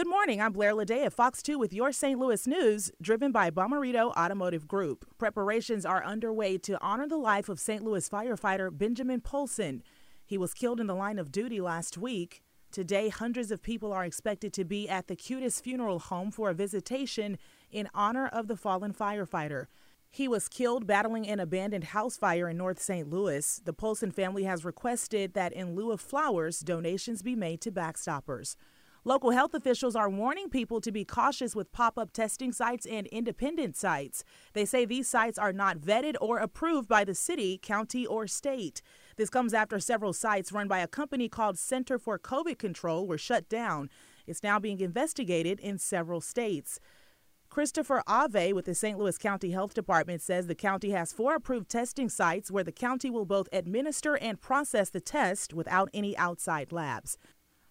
Good morning. I'm Blair Lede of Fox 2 with your St. Louis news, driven by Bomarito Automotive Group. Preparations are underway to honor the life of St. Louis firefighter Benjamin Polson. He was killed in the line of duty last week. Today, hundreds of people are expected to be at the Kutis Funeral Home for a visitation in honor of the fallen firefighter. He was killed battling an abandoned house fire in North St. Louis. The Polson family has requested that in lieu of flowers, donations be made to backstoppers. Local health officials are warning people to be cautious with pop up testing sites and independent sites. They say these sites are not vetted or approved by the city, county, or state. This comes after several sites run by a company called Center for COVID Control were shut down. It's now being investigated in several states. Christopher Ave with the St. Louis County Health Department says the county has four approved testing sites where the county will both administer and process the test without any outside labs.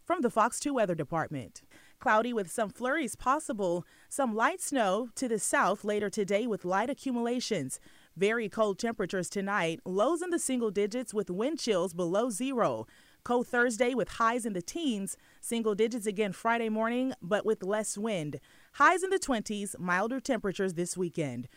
From the Fox 2 Weather Department. Cloudy with some flurries possible. Some light snow to the south later today with light accumulations. Very cold temperatures tonight. Lows in the single digits with wind chills below zero. Cold Thursday with highs in the teens. Single digits again Friday morning, but with less wind. Highs in the 20s, milder temperatures this weekend.